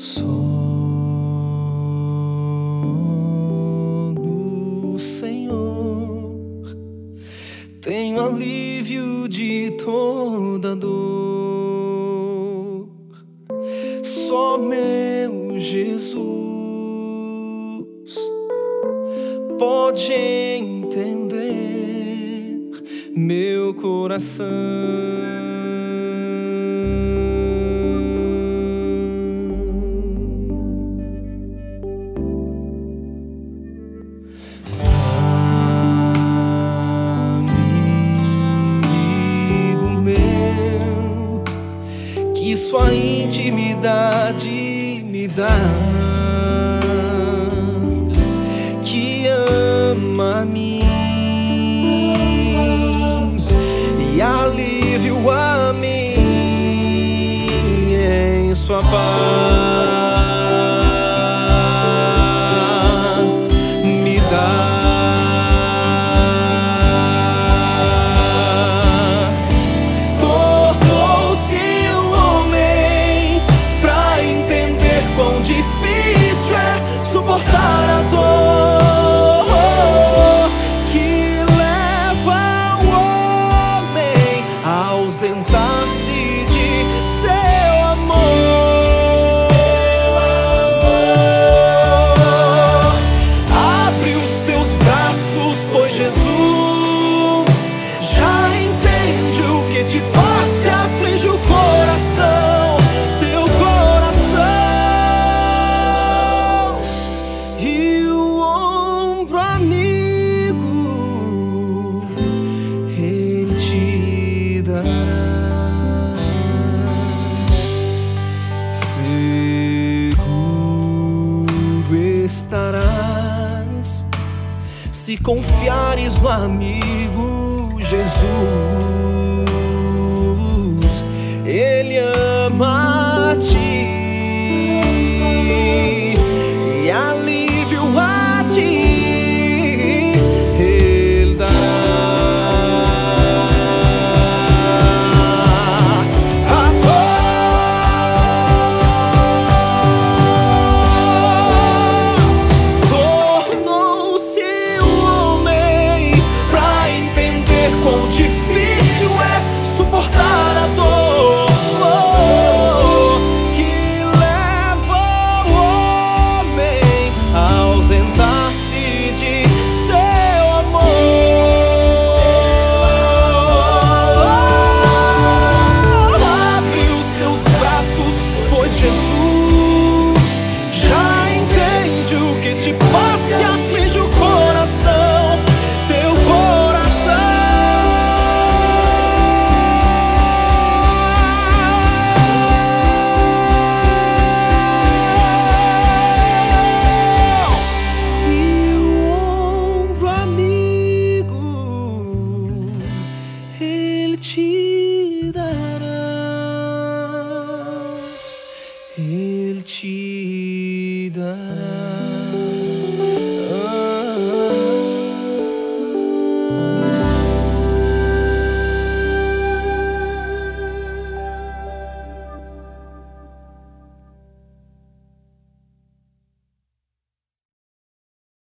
Só no Senhor tem alívio de toda dor. Só meu Jesus pode entender meu coração. Sua intimidade me dá, que ama a mim e alívio a mim em sua paz. estarás se confiares no amigo Jesus. Ele ama ci.